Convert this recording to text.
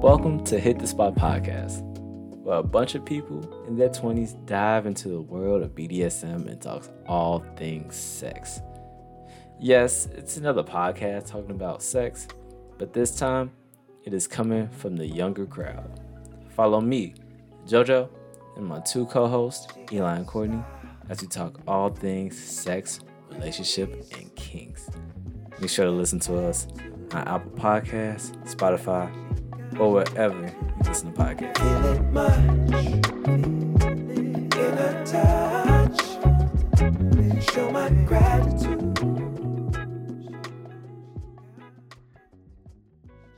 Welcome to Hit the Spot Podcast, where a bunch of people in their 20s dive into the world of BDSM and talks all things sex. Yes, it's another podcast talking about sex, but this time it is coming from the younger crowd. Follow me, JoJo, and my two co hosts, Eli and Courtney, as we talk all things sex, relationship, and kinks. Make sure to listen to us on Apple Podcasts, Spotify, or wherever you listen to podcasts.